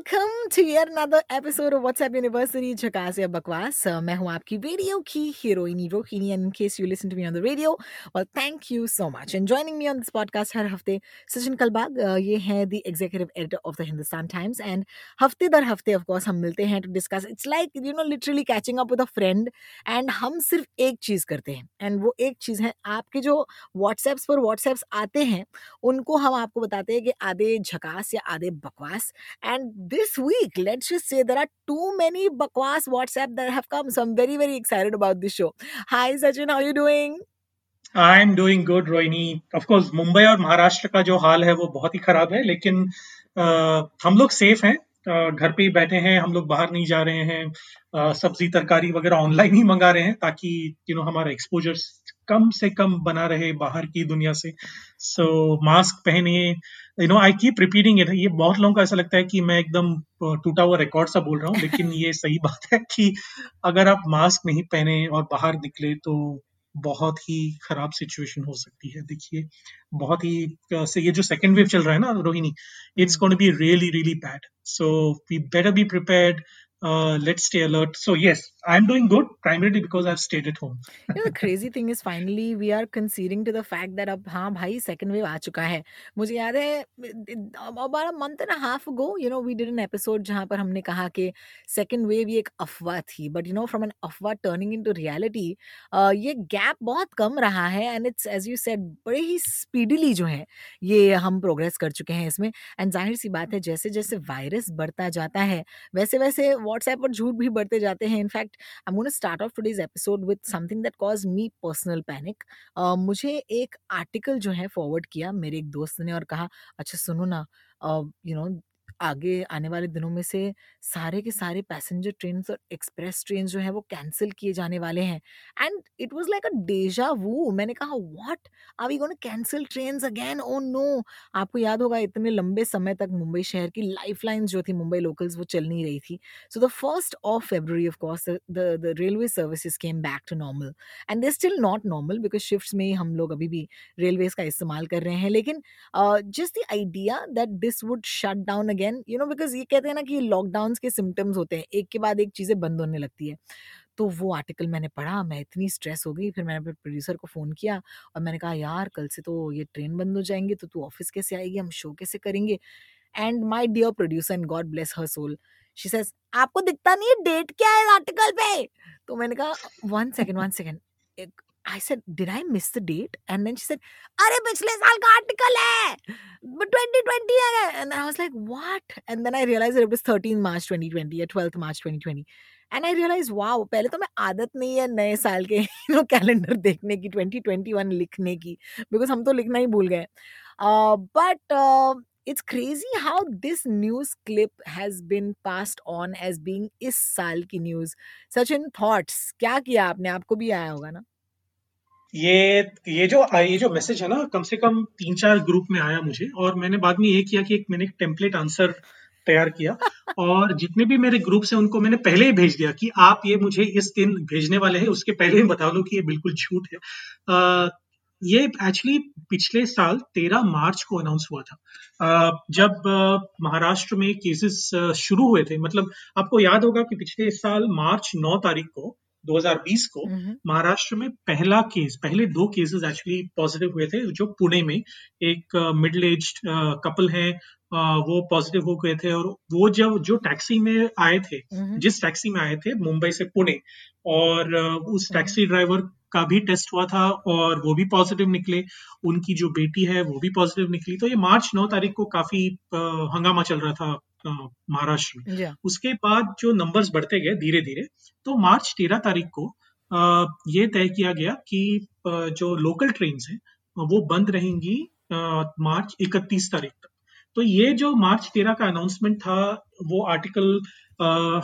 welcome to your another episode of WhatsApp university झकास या बकवास मैं हूँ आपकी रेडियो की heroine Rohini and in case you listen to me on the radio well thank you so much and joining me on this podcast हर हफ़्ते Sachin Kalbag uh, ये हैं the executive editor of the Hindustan Times and हफ़्ते दर हफ़्ते of course हम मिलते हैं to discuss it's like you know literally catching up with a friend and हम सिर्फ़ एक चीज़ करते हैं. एंड वो एक चीज़ है आपके जो व्हाट्सएप्स पर व्हाट्सएप्स आते हैं उनको हम आपको बताते हैं कि आधे झकास या आधे बकवास. And this week, let's just say there are too many bakwas WhatsApp that have come. So I'm very, very excited about this show. Hi, Sachin, how are you doing? I am doing good Rohini of course Mumbai और महाराष्ट्र का जो हाल है वो बहुत ही खराब है लेकिन अ, हम लोग सेफ़ हैं घर पे ही बैठे हैं हम लोग बाहर नहीं जा रहे हैं सब्ज़ी तरकारी वगैरह ऑनलाइन ही मंगा रहे हैं ताकि यू नो हमारा एक्सपोजर कम से कम बना रहे बाहर की दुनिया से। सो मास्क पहने you know I keep repeating it ये बहुत लोगों को ऐसा लगता है कि मैं एकदम टूटा हुआ रिकॉर्ड सा बोल रहा हूँ लेकिन ये सही बात है कि अगर आप मास्क नहीं पहने और बाहर निकले तो बहुत ही खराब सिचुएशन हो सकती है। देखिए बहुत ही से ये जो सेकेंड वेव चल रहा है ना Rohini it's going be really really bad so we better be prepared stay alert so yes I am doing good primarily because I have stayed at home You know, the crazy thing is finally we are conceding to the fact that अब हाँ भाई second wave आ चुका है मुझे याद है about a month and a half ago you know we did an episode जहाँ पर हमने कहा कि second wave ये एक अफवाह थी but you know from an अफवाह turning into reality uh, ये गैप बहुत कम रहा है and it's as you said बड़े ही speedily जो है ये हम प्रोग्रेस कर चुके हैं इसमें एंड ज़ाहिर सी बात है जैसे जैसे वायरस बढ़ता जाता है वैसे वैसे व्हाट्सएप पर झूठ भी बढ़ते जाते हैं। In fact I wanna start off today's episode with something that caused me personal panic मुझे एक आर्टिकल जो है फॉरवर्ड किया मेरे एक दोस्त ने और कहा अच्छा सुनो ना यू नो आगे आने वाले दिनों में से सारे के सारे पैसेंजर ट्रेन और एक्सप्रेस ट्रेन जो है वो कैंसिल किए जाने वाले हैं। And it was like a deja vu. मैंने कहा what? Are we gonna cancel trains again? Oh no! आपको याद होगा इतने लंबे समय तक मुंबई शहर की लाइफलाइन जो थी मुंबई लोकल्स वो चल नहीं रही थी। So the first of course, the, the, the railway services came back to normal. And they're still not normal because shifts में हम लोग अभी भी railways का इस्तेमाल कर रहे हैं। लेकिन just the idea that this would shut down down again, you know, because ये कहते हैं ना कि लॉकडाउन के सिम्टम्स होते हैं एक के बाद एक चीज़ें बंद होने लगती है। तो वो आर्टिकल मैंने पढ़ा मैं इतनी स्ट्रेस हो गई फिर मैंने अपने प्रोड्यूसर को फ़ोन किया और मैंने कहा यार कल से तो ये ट्रेन बंद हो जाएँगे तो तू ऑफ़िस कैसे आएगी हम शो कैसे करेंगे? And my dear producer and god bless her soul she says आपको दिखता नहीं है डेट क्या है आर्टिकल पे? तो मैंने कहा one second one second I said did I miss the date and then she said अरे, पिछले साल का आर्टिकल है। 2020 है। And I was like what and then I realize it was 13 March 2020 या 12th March 2020 and I realize wow पहले तो मैं आदत नहीं है नए साल के यू नो कैलेंडर देखने की 2021 लिखने की बिकॉज़ हम तो लिखना ही भूल गए but it's crazy how this news clip has been passed on as being इस साल की न्यूज़ सचिन थॉट्स क्या किया आपने? आपको भी आया होगा ना? ये ये जो ये जो मैसेज है ना कम से कम तीन चार ग्रुप में आया मुझे और मैंने बाद में ये किया कि एक मैंने एक टेम्पलेट आंसर तैयार किया और जितने भी मेरे ग्रुप हैं उनको मैंने पहले ही भेज दिया कि आप ये मुझे इस दिन भेजने वाले हैं उसके पहले ही बता दो कि ये बिल्कुल झूठ है। अ, ये एक्चुअली पिछले साल 13 मार्च को अनाउंस हुआ था। जब महाराष्ट्र में केसेस शुरू हुए थे मतलब आपको याद होगा कि पिछले साल मार्च 9 तारीख को 2020 को हम्म, महाराष्ट्र में पहला केस पहले दो केसेस एक्चुअली पॉजिटिव हुए थे जो पुणे में एक मिडिल एज कपल है वो पॉजिटिव हो गए थे और वो जब जो टैक्सी में आए थे हम्म, जिस टैक्सी में आए थे मुंबई से पुणे और उस टैक्सी ड्राइवर का भी टेस्ट हुआ था और वो भी पॉजिटिव निकले उनकी जो बेटी है वो भी पॉजिटिव निकली। तो ये मार्च नौ तारीख को काफ़ी हंगामा चल रहा था महाराष्ट्र में। उसके बाद जो नंबर्स बढ़ते गए धीरे धीरे तो मार्च 13 तारीख को ये तय किया गया कि जो लोकल ट्रेन है वो बंद रहेंगी मार्च 31 तारीख तक। तो ये जो मार्च तेरह का अनाउंसमेंट था वो आर्टिकल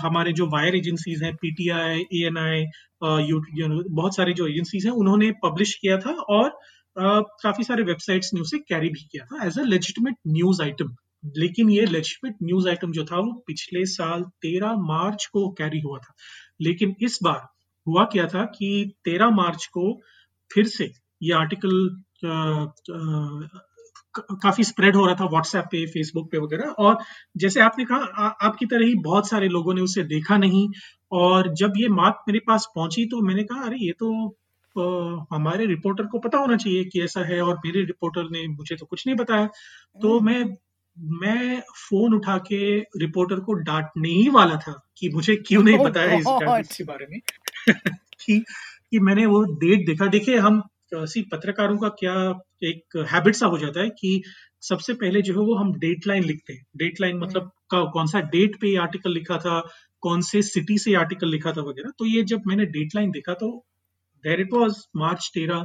हमारे जो वायर एजेंसीज हैं पीटीआई ए एन आई बहुत सारे जो एजेंसीज हैं उन्होंने पब्लिश किया था और uh, काफ़ी सारे वेबसाइट्स ने उसे कैरी भी किया था as a legitimate news item लेकिन ये लेजिटमेट न्यूज़ आइटम जो था वो पिछले साल 13 मार्च को कैरी हुआ था। लेकिन इस बार हुआ क्या था कि 13 मार्च को फिर से ये आर्टिकल आ, आ, काफ़ी स्प्रेड हो रहा था व्हाट्सएप पे फेसबुक पे वगैरह। और जैसे आपने कहा आपकी तरह ही बहुत सारे लोगों ने उसे देखा नहीं। और जब ये बात मेरे पास पहुँची तो मैंने कहा अरे ये तो आ, हमारे रिपोर्टर को पता होना चाहिए कि ऐसा है और मेरे रिपोर्टर ने मुझे तो कुछ नहीं बताया। तो हम्म। मैं मैं फ़ोन उठा के रिपोर्टर को डांटने ही वाला था कि मुझे क्यों नहीं oh बताया इस के बारे में। कि कि मैंने वो डेट देखा। देखिए हम सी पत्रकारों का क्या एक हैबिट सा हो जाता है कि सबसे पहले जो है वो हम डेट लाइन लिखते हैं। डेट लाइन मतलब हम्म। का, कौन सा डेट पे ये आर्टिकल लिखा था कौन से सिटी से आर्टिकल लिखा था वगैरह। तो ये जब मैंने डेट लाइन देखा तो देर इट वॉज़ मार्च तेरह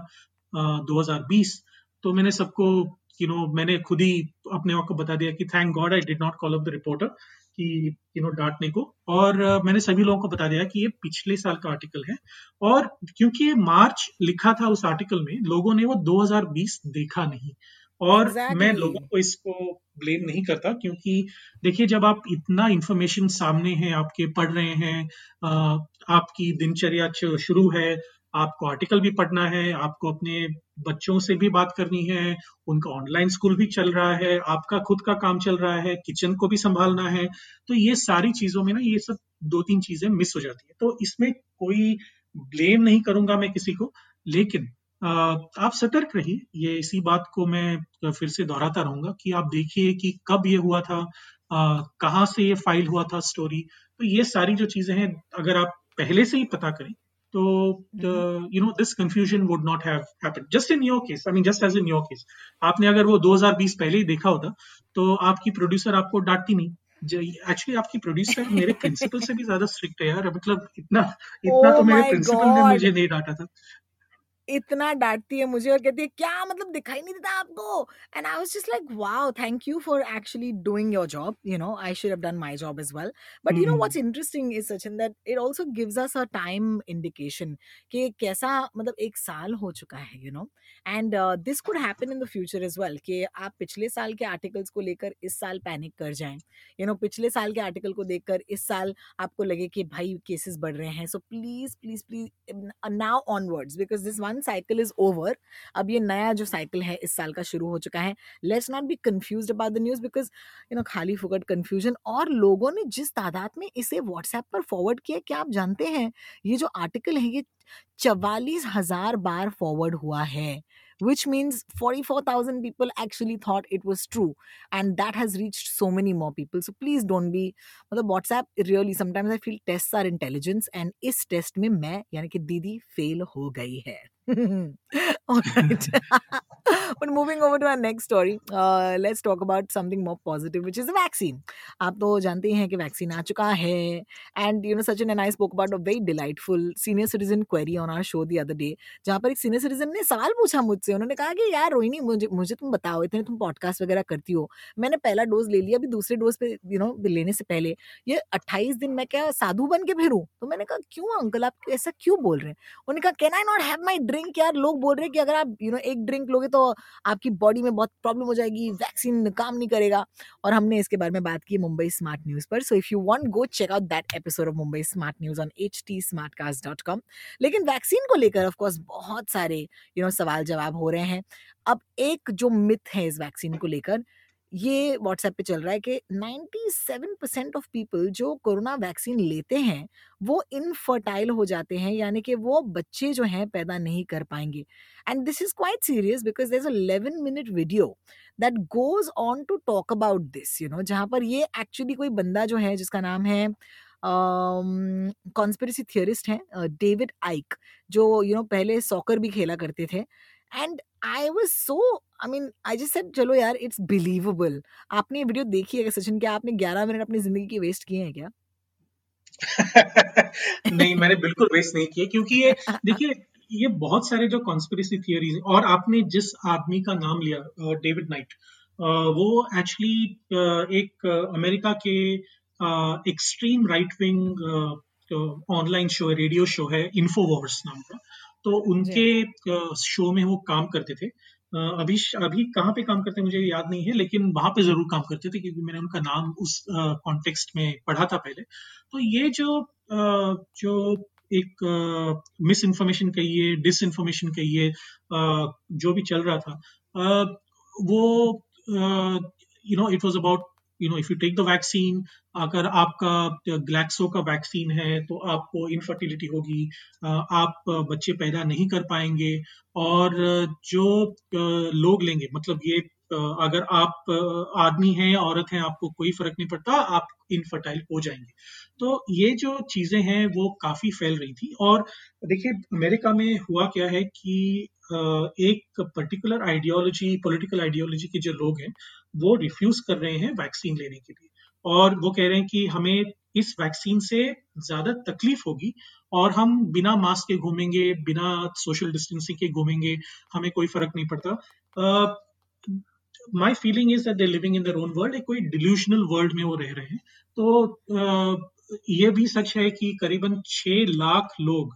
दो हज़ार बीस। तो मैंने सबको यू नो मैंने खुद ही अपने आप को बता दिया कि thank god I did not call up the reporter कि यू नो डांटने को। और मैंने सभी लोगों को बता दिया कि ये पिछले साल का आर्टिकल है। और क्योंकि ये मार्च लिखा था उस आर्टिकल में लोगों ने वो 2020 देखा नहीं। और exactly. मैं लोगों को इसको ब्लेम नहीं करता क्योंकि देखिए जब आप इतना इंफॉर्मेशन सामने है आपके पढ़ रहे हैं आपकी दिनचर्या शुरू है आपको आर्टिकल भी पढ़ना है, आपको अपने बच्चों से भी बात करनी है, उनका ऑनलाइन स्कूल भी चल रहा है, आपका खुद का काम चल रहा है किचन को भी संभालना है तो ये सारी चीज़ों में ना ये सब दो तीन चीज़ें मिस हो जाती है। तो इसमें कोई ब्लेम नहीं करूँगा मैं किसी को, लेकिन आप सतर्क रहिए, ये इसी बात को मैं फिर से दोहराता रहूँगा कि आप देखिए कि कब ये हुआ था कहाँ से ये फ़ाइल हुआ था स्टोरी तो ये सारी जो चीज़ें हैं, अगर आप पहले से ही पता करें तो you know this confusion would not have happened just in your case I mean just as in your case आपने अगर वो 2020 पहले ही देखा होता तो आपकी प्रोड्यूसर आपको डांटती नहीं। एक्चुअली आपकी प्रोड्यूसर मेरे प्रिंसिपल से भी ज़्यादा स्ट्रिक्ट है यार। मतलब इतना इतना oh तो मेरे प्रिंसिपल ने मुझे नहीं डांटा था। इतना डांटती है मुझे और कहती है क्या मतलब दिखाई नहीं देता आपको? And I was just like wow thank you for actually doing your job you know I should have done my job as well but you know what's interesting is Sachin that it also gives us a time indication कि कैसा मतलब एक साल हो चुका है you know and this could happen in the future as well कि आप पिछले साल के आर्टिकल्स को लेकर इस साल पैनिक कर जाएँ। यू नो पिछले साल के आर्टिकल को देखकर इस साल आपको लगे कि भाई केसेस बढ़ रहे हैं। So please please please now onwards because this one cycle is over अब ये नया जो साइकिल है, इस साल का शुरू हो चुका है। Let's not be confuse about the news because you know खाली फुकट कन्फ्यूज़न और लोगों ने जिस तादाद में इसे व्हाट्सएप पर फॉरवर्ड किया, क्या आप जानते हैं? ये जो आर्टिकल है, ये चवालीस हज़ार बार फॉरवर्ड हुआ है। which means 44,000 people actually thought it was true. And that has reached so many more people. So please don't be, मतलब WhatsApp really sometimes I feel tests are intelligence and इस test में मैं यानी कि दीदी fail हो गई है. But moving over to our next story, uh, let's talk about something more positive, which is the vaccine. आप तो जानते हैं कि वैक्सीन आ चुका है and you know Sachin and I spoke about a very delightful senior citizen query on our show the other day जहाँ पर एक सीनियर सिटीजन ने सवाल पूछा मुझसे। उन्होंने कहा कि यार रोहिणी मुझे मुझे तुम बताओ इतने तुम पॉडकास्ट वगैरह करती हो। मैंने पहला डोज ले लिया अभी दूसरे डोज पे यू नो लेने से पहले। ये अट्ठाईस दिन मैं क्या साधु बन के फिरूँ तो मैंने कहा क्यों अंकल आप ऐसा क्यों बोल रहे हैं? उन्होंने कहा can I not have my drink यार लोग बोल रहे हैं कि अगर आप यू नो एक ड्रिंक लोगे तो आपकी बॉडी में बहुत प्रॉब्लम हो जाएगी वैक्सीन काम नहीं करेगा। और हमने इसके बारे में बात की मुंबई स्मार्ट न्यूज़ पर। So if you want go check out that episode of Mumbai smart news on H T smart cast dot com लेकिन वैक्सीन को लेकर ऑफकोर्स बहुत सारे यू you नो know, सवाल जवाब हो रहे हैं। अब एक जो मिथ है इस वैक्सीन को लेकर ये व्हाट्सएप पे चल रहा है कि 97 परसेंट ऑफ़ पीपल जो कोरोना वैक्सीन लेते हैं वो इनफर्टाइल हो जाते हैं यानी कि वो बच्चे जो हैं पैदा नहीं कर पाएँगे। And this is quite serious because there a 11 minute video that goes on to talk about this you know जहाँ पर ये एक्चुअली कोई बंदा जो है जिसका नाम है कॉन्स्परेसी थियरिस्ट हैं डेविड आइक जो यू you नो know, पहले सॉकर भी खेला करते थे। And I was so I mean I just said चलो यार इट्स बिलीवेबल आपने ये वीडियो देखी है सचिन? क्या आपने 11 मिनट अपनी ज़िंदगी की वेस्ट किए हैं क्या? नहीं, मैंने बिल्कुल वेस्ट नहीं किए, क्योंकि ये, देखिए, ये बहुत सारे जो कॉन्स्पिरेसी थियरीज और आपने जिस आदमी का नाम लिया डेविड नाइट वो एक्चुअली एक अमेरिका के extreme right wing online show है रेडियो शो है इन्फोवर्स नाम का तो उनके शो में वो काम करते थे। अभी अभी कहाँ पे काम करते हैं मुझे याद नहीं है लेकिन वहाँ पे ज़रूर काम करते थे क्योंकि मैंने उनका नाम उस कॉन्टेक्स्ट में पढ़ा था पहले। तो ये जो जो एक मिस इन्फॉर्मेशन कहिए डिस इन्फॉर्मेशन कहिए जो भी चल रहा था वो you know it was about you know if you take the vaccine अगर आपका ग्लैक्सो का वैक्सीन है तो आपको इनफर्टिलिटी होगी आप बच्चे पैदा नहीं कर पाएँगे, और जो लोग लेंगे मतलब ये अगर आप आदमी हैं, औरत हैं, आपको कोई फ़र्क नहीं पड़ता, आप इनफर्टाइल हो जाएँगे। तो ये जो चीज़ें हैं, वो काफ़ी फैल रही थी। और देखिए, अमेरिका में हुआ क्या है कि एक पर्टिकुलर आइडियोलॉजी पॉलिटिकल आइडियोलॉजी के जो लोग हैं, वो रिफ्यूज कर रहे हैं वैक्सीन लेने के लिए। और वो कह रहे हैं कि हमें इस वैक्सीन से ज़्यादा तकलीफ़ होगी और हम बिना मास्क के घूमेंगे, बिना सोशल डिस्टेंसिंग के घूमेंगे, हमें कोई फ़र्क नहीं पड़ता। My feeling is that they living in their own world एक कोई डिल्यूशनल वर्ल्ड में वो रह रहे हैं। तो ये भी सच है कि करीबन छह लाख लोग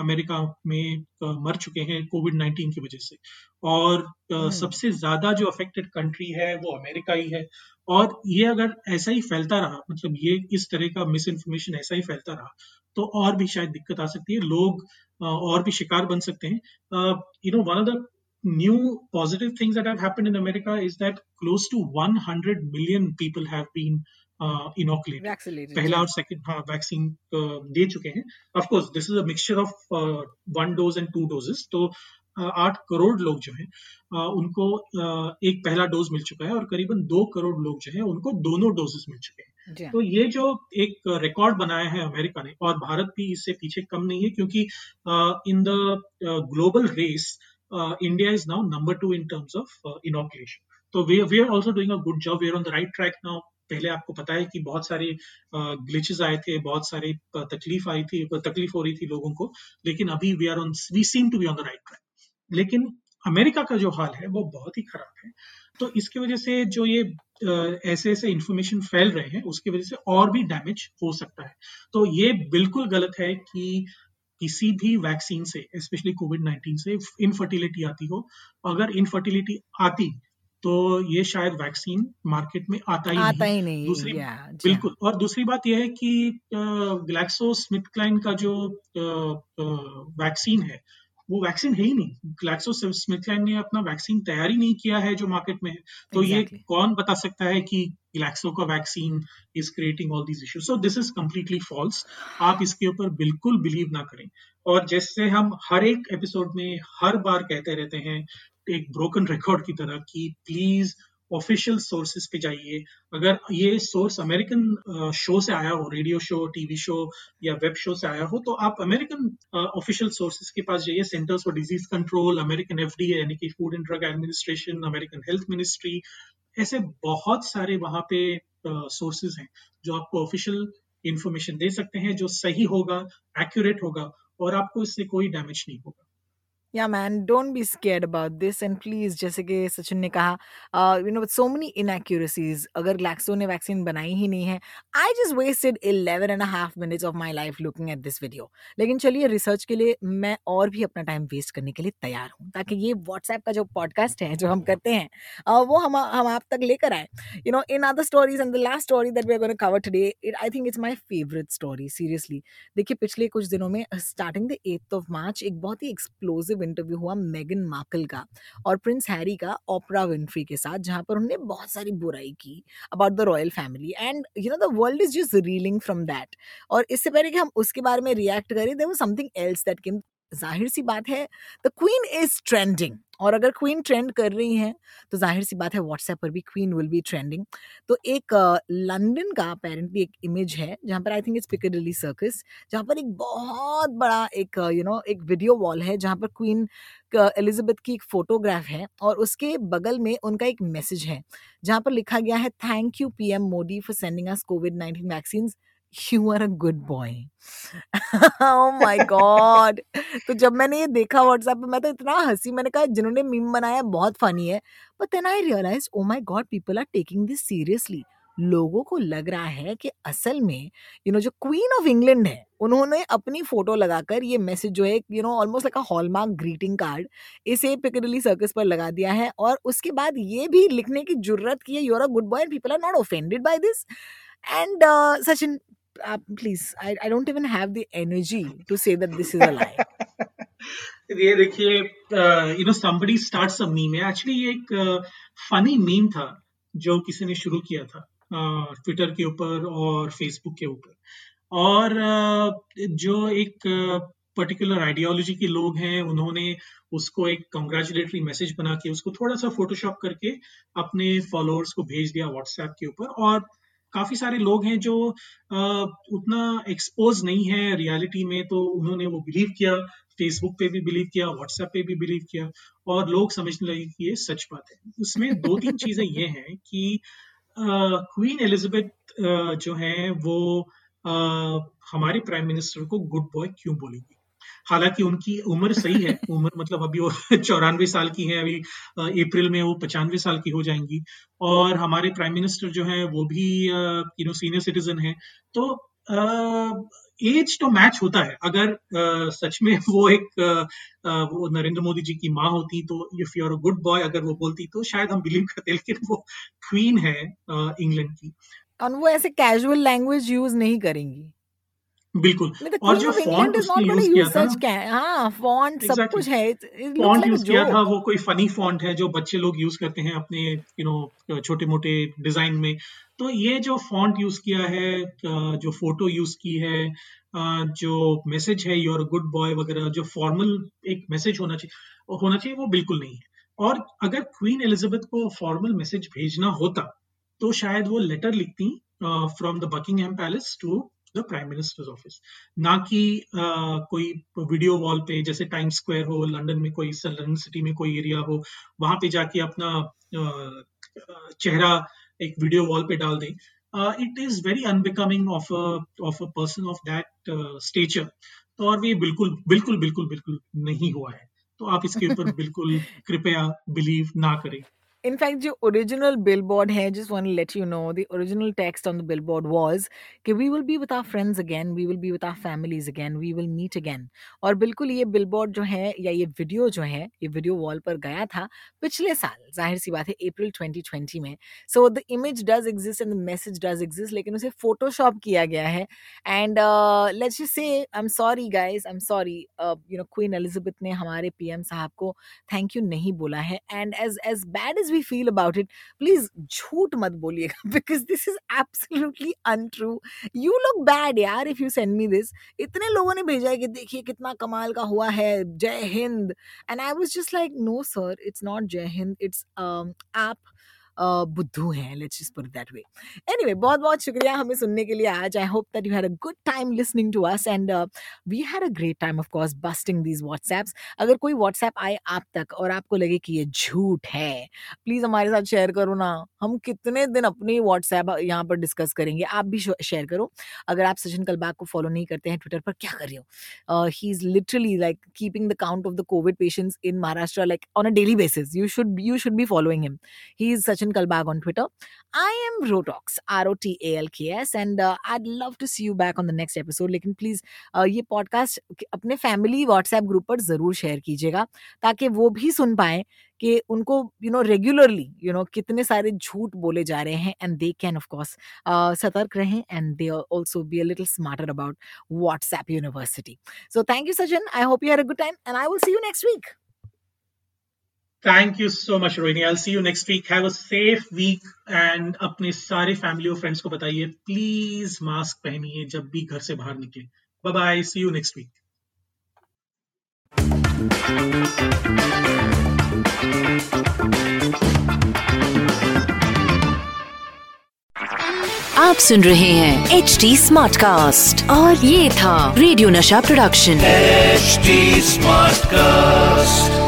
अमेरिका में मर चुके हैं कोविड 19 की वजह से। और हम्म। सबसे ज़्यादा जो अफेक्टेड कंट्री है वो अमेरिका ही है। और ये अगर ऐसा ही फैलता रहा मतलब ये इस तरह का मिस इन्फॉर्मेशन ऐसा ही फैलता रहा तो और भी शायद दिक्कत आ सकती है। लोग और भी शिकार बन सकते हैं। You know one of the new positive things that have happened in America is that close to 100 million people have been inoculate पहला और सेकंड हाँ वैक्सीन दे चुके हैं। Of course this is a mixture of one dose and two doses तो आठ करोड़ लोग जो हैं उनको एक पहला डोज मिल चुका है और करीबन दो करोड़ लोग जो है उनको दोनों डोजेस मिल चुके हैं। तो ये जो एक रिकॉर्ड बनाया है अमेरिका ने और भारत भी इससे पीछे कम नहीं है क्योंकि in the global race India is now number two in terms of inoculation तो we we are also doing a good job we are on the right track now पहले आपको पता है कि बहुत सारे ग्लिचेस आए थे, बहुत सारे तकलीफ़ आई थी तकलीफ़ हो रही थी लोगों को, लेकिन अभी we are on we seem to be on the right track लेकिन अमेरिका का जो हाल है, वो बहुत ही खराब है। तो इसकी वजह से जो ये ऐसे ऐसे इंफॉर्मेशन फैल रहे हैं, उसकी वजह से और भी डैमेज हो सकता है। तो ये बिल्कुल गलत है कि किसी भी वैक्सीन से स्पेशली कोविड 19 से इनफर्टिलिटी आती हो। अगर इनफर्टिलिटी आती तो ये शायद वैक्सीन मार्केट में आता ही आता नहीं, ही। नहीं दूसरी बिल्कुल और दूसरी बात यह है कि ग्लैक्सो स्मिथ क्लाइन का जो वैक्सीन है वो वैक्सीन है ही नहीं। ग्लैक्सो स्मिथलाइन ने अपना वैक्सीन तैयार ही नहीं किया है जो मार्केट में है। तो exactly. ये कौन बता सकता है कि ग्लैक्सो का vaccine is creating all these issues so this is completely false आप इसके ऊपर बिल्कुल बिलीव ना करें। और जैसे हम हर एक एपिसोड में हर बार कहते रहते हैं एक ब्रोकन रिकॉर्ड की तरह कि प्लीज़ ऑफिशियल सोर्सेज पे जाइए। अगर ये सोर्स अमेरिकन शो से आया हो रेडियो शो टीवी शो या वेब शो से आया हो तो आप अमेरिकन ऑफिशियल सोर्सेज के पास जाइए। Centres for disease control American F यानी कि food and drug administration American health ministry ऐसे बहुत सारे वहाँ पे सोर्सेज uh, हैं जो आपको ऑफिशियल इंफॉर्मेशन दे सकते हैं जो सही होगा एक्यूरेट होगा और आपको इससे कोई डैमेज नहीं होगा। या man don't be scared about this and please जैसे कि सचिन ने कहा you know so many inaccuracies अगर ग्लैक्सो ने वैक्सीन बनाई ही नहीं है I just wasted eleven and half minutes of my life looking at this video लेकिन चलिए रिसर्च के लिए मैं और भी अपना टाइम वेस्ट करने के लिए तैयार हूँ ताकि ये व्हाट्सएप का जो पॉडकास्ट है जो हम करते हैं uh, वो हम हम आप तक लेकर आए। You know in other stories and the last story that we are cover today it I think it's my favourite story seriously देखिए पिछले कुछ दिनों में starting the eighth of March एक बहुत ही एक्सप्लोजिव एक्सक्लूसिव इंटरव्यू हुआ मेगन मार्कल का और प्रिंस हैरी का ओपरा विनफ्री के साथ, जहाँ पर उन्होंने बहुत सारी बुराई की about the royal family and you know the world is just reeling from that और इससे पहले कि हम उसके बारे में रिएक्ट करें there something else that came ज़ाहिर सी बात है द क्वीन इज़ ट्रेंडिंग और अगर क्वीन ट्रेंड कर रही हैं तो ज़ाहिर सी बात है व्हाट्सएप पर भी क्वीन विल बी ट्रेंडिंग तो एक लंदन का अपेरेंटली एक इमेज है, जहाँ पर I think it's Piccadilly circus जहाँ पर एक बहुत बड़ा एक यू नो एक वीडियो वॉल है, जहाँ पर क्वीन एलिजाबेथ की एक फोटोग्राफ है और उसके बगल में उनका एक मैसेज है, जहाँ पर लिखा गया है thank you PM Modi for sending us COVID nineteen vaccine you are a good boy my God तो जब मैंने ये देखा व्हाट्सएप पे मैं तो इतना हँसी मैंने कहा जिन्होंने मीम बनाया बहुत फनी है. But then I realise oh my God people are taking this seriously लोगों को लग रहा है कि असल में यू you नो know, जो क्वीन ऑफ़ इंग्लैंड है उन्होंने अपनी फ़ोटो लगाकर ये मैसेज जो है you know almost like a Hallmark greeting card इसे पिकडिली सर्कस पर लगा दिया है और उसके बाद ये भी लिखने की ज़रूरत की है you're a good boy people are not offended by this and Sachin uh, please I, I don't even have the energy to say that this is a lie. ये देखिए you know somebody starts a meme actually ये एक funny uh, meme था जो किसी ने शुरू किया था ट्विटर uh, के ऊपर और फेसबुक के ऊपर। और uh, जो एक पर्टिकुलर आइडियोलॉजी के लोग हैं उन्होंने उसको एक कंग्रेचुलेटरी मैसेज बना के उसको थोड़ा सा फोटोशॉप करके अपने फॉलोअर्स को भेज दिया व्हाट्सएप के ऊपर। और काफ़ी सारे लोग हैं जो आ, उतना एक्सपोज नहीं है रियलिटी में तो उन्होंने वो बिलीव किया फेसबुक पे भी बिलीव किया व्हाट्सएप पे भी बिलीव किया और लोग समझने लगे कि ये सच बात है। उसमें दो तीन चीज़ें ये हैं कि क्वीन एलिजाबेथ जो है वो आ, हमारे प्राइम मिनिस्टर को गुड बॉय क्यों बोलेगी? हालाँकि उनकी उम्र सही है उम्र मतलब अभी वो चौरानवे साल की है अभी अप्रैल में वो पचानवे साल की हो जाएँगी। और हमारे प्राइम मिनिस्टर जो है वो भी यू नो सीनियर सिटीजन है। तो एज तो मैच होता है। अगर सच में वो एक वो नरेंद्र मोदी जी की माँ होती तो if you are a good boy अगर वो बोलती तो शायद हम बिलीव करते लेकिन वो क्वीन है इंग्लैंड की। और वो ऐसे कैजुअल लैंग्वेज यूज़ नहीं करेंगी। बिल्कुल। और जो फॉन्ट उसने यूज़ किया था हाँ फॉन्ट सब कुछ है फॉन्ट यूज़ किया था वो कोई फनी फॉन्ट है जो बच्चे लोग यूज़ करते हैं अपने यू नो छोटे मोटे डिज़ाइन में। तो ये जो फॉन्ट यूज़ किया है जो फ़ोटो यूज़ की है जो मैसेज है योर गुड बॉय वगैरह जो फॉर्मल एक मैसेज होना चाहिए होना चाहिए वो बिल्कुल नहीं है। और अगर क्वीन एलिजाबेथ को फॉर्मल मैसेज भेजना होता तो शायद वो लेटर लिखती from the Buckingham palace to the prime minister's office ना कि कोई वीडियो वॉल पे जैसे टाइम स्क्वायर हो लंदन में कोई लंदन सिटी में कोई एरिया हो वहाँ पे जाके अपना चेहरा एक वीडियो वॉल पे डाल दें। It is very unbecoming of of a person of that stature तो और ये बिल्कुल बिल्कुल बिल्कुल बिल्कुल नहीं हुआ है। तो आप इसके ऊपर बिल्कुल कृपया बिलीव ना करें। The original billboard here, just want to let you know, the original text on the billboard was कि we will be with our friends again, we will be with our families again, we will meet again. और बिल्कुल ये billboard जो है या ये video जो है ये video wall पर गया था पिछले साल ज़ाहिर सी बात है अप्रैल 2020 में so the image does exist and the message does exist लेकिन उसे photoshop किया गया है and uh, let's just say I'm sorry guys I'm sorry uh, you know Queen Elizabeth ने हमारे PM साहब को thank you नहीं बोला है and as as bad as as we feel about it please झूठ मत बोलिएगा because this is absolutely untrue you look bad यार if you send me this इतने लोगों ने भेजा है कि देखिए कितना कमाल का हुआ है, जय Hind. And I was just like no sir it's not जय हिंद. इट्स एप um, बुद्धू हैं let's just put that way anyway बहुत बहुत शुक्रिया हमें सुनने के लिए आज. I hope that you had a good time listening to us and we had a great time of course busting these WhatsApps अगर कोई व्हाट्सएप आए आप तक और आपको लगे कि ये झूठ है प्लीज़ हमारे साथ शेयर करो ना. हम कितने दिन अपनी व्हाट्सएप यहाँ पर डिस्कस करेंगे, आप भी शेयर करो. अगर आप सचिन कलबाग को फॉलो नहीं करते हैं ट्विटर पर, क्या कर रहे हो? He is literally like keeping the count of the COVID patients in Maharashtra like on a daily basis you should you should be following him he is Sachin Sachin Kalbag on Twitter. I am Rotox, R O T A L K S, and uh, I'd love to see you back on the next episode. लेकिन please ये podcast अपने family WhatsApp group पर ज़रूर share कीजिएगा ताकि वो भी सुन पाए कि उनको you know regularly you know कितने सारे झूठ बोले जा रहे हैं and they can of course सतर्क रहें and they also be a little smarter about WhatsApp university so thank you Sachin I hope you have a good time and I will see you next week thank you so much Rohini I see you next week have a safe weekend अपने सारे family और friends को बताइए। Please mask पहनिए जब भी घर से बाहर निकले। Bye bye see you next week आप सुन रहे हैं एच डी स्मार्ट कास्ट और ये था रेडियो नशा प्रोडक्शन एचडी स्मार्ट कास्ट